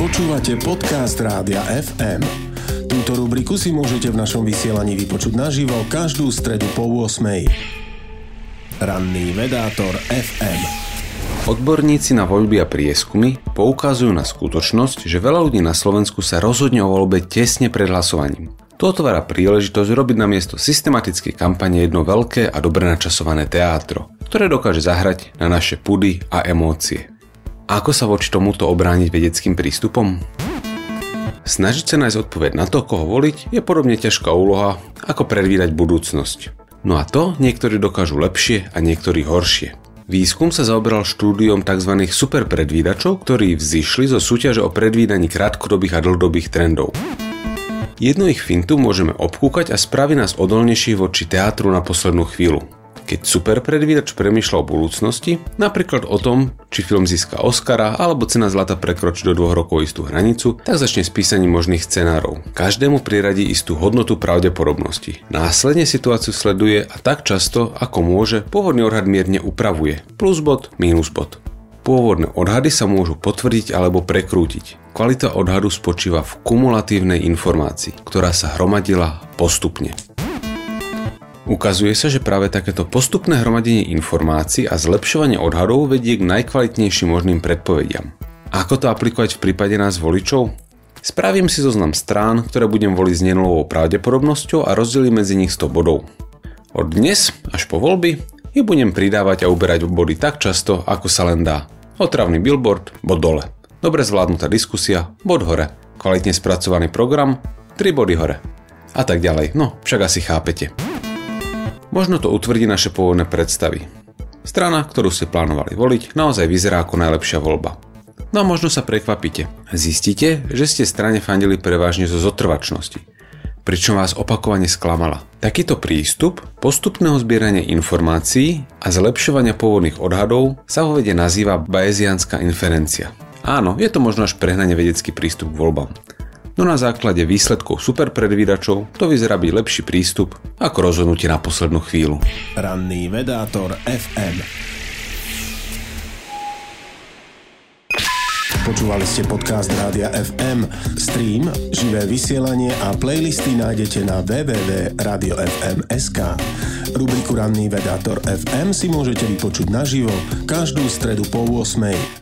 Počúvate podcast Rádia FM. Túto rubriku si môžete v našom vysielaní vypočuť naživo každú stredu po 8. Ranný vedátor FM. Odborníci na voľby a prieskumy poukazujú na skutočnosť, že veľa ľudí na Slovensku sa rozhodne o voľbe tesne pred hlasovaním. To otvára príležitosť robiť na miesto systematickej kampane jedno veľké a dobre načasované teátro, ktoré dokáže zahrať na naše pudy a emócie. Ako sa voči tomuto obrániť vedeckým prístupom? Snažiť sa nájsť odpoveď na to, koho voliť, je podobne ťažká úloha, ako predvídať budúcnosť. No a to niektorí dokážu lepšie a niektorí horšie. Výskum sa zaoberal štúdiom tzv. superpredvídačov, ktorí vzýšli zo súťaže o predvídaní krátkodobých a dlhodobých trendov. Jednu ich fintu môžeme obkúkať a spraví nás odolnejší voči teátru na poslednú chvíľu. Keď superpredvídač premýšľa o budúcnosti, napríklad o tom, či film získa Oscara alebo cena zlata prekročí do dvoch rokov istú hranicu, tak začne s písaním možných scenárov. Každému priradí istú hodnotu pravdepodobnosti. Následne situáciu sleduje a tak často, ako môže, pôvodný odhad mierne upravuje. Plus bod, minus bod. Pôvodné odhady sa môžu potvrdiť alebo prekrútiť. Kvalita odhadu spočíva v kumulatívnej informácii, ktorá sa hromadila postupne. Ukazuje sa, že práve takéto postupné hromadenie informácií a zlepšovanie odhadov vedie k najkvalitnejším možným predpovediam. Ako to aplikovať v prípade nás voličov? Spravím si zoznam strán, ktoré budem voliť s nenulovou pravdepodobnosťou a rozdelím medzi nich 100 bodov. Od dnes až po voľby ich budem pridávať a uberať body tak často, ako sa len dá. Otravný billboard, bod dole. Dobre zvládnutá diskusia, bod hore. Kvalitne spracovaný program, 3 body hore. A tak ďalej, no však asi chápete. Možno to utvrdí naše pôvodné predstavy. Strana, ktorú ste plánovali voliť, naozaj vyzerá ako najlepšia voľba. No a možno sa prekvapíte. Zistíte, že ste strane fandili prevažne zo zotrvačnosti, pričom vás opakovane sklamala. Takýto prístup postupného zbierania informácií a zlepšovania pôvodných odhadov sa vo vede nazýva Bayesianská inferencia. Áno, je to možno až prehnanie vedecký prístup k voľbám no na základe výsledkov superpredvídačov to vyzerá byť lepší prístup ako rozhodnutie na poslednú chvíľu. Ranný vedátor FM Počúvali ste podcast Rádia FM. Stream, živé vysielanie a playlisty nájdete na www.radiofm.sk. Rubriku Ranný vedátor FM si môžete vypočuť naživo každú stredu po 8.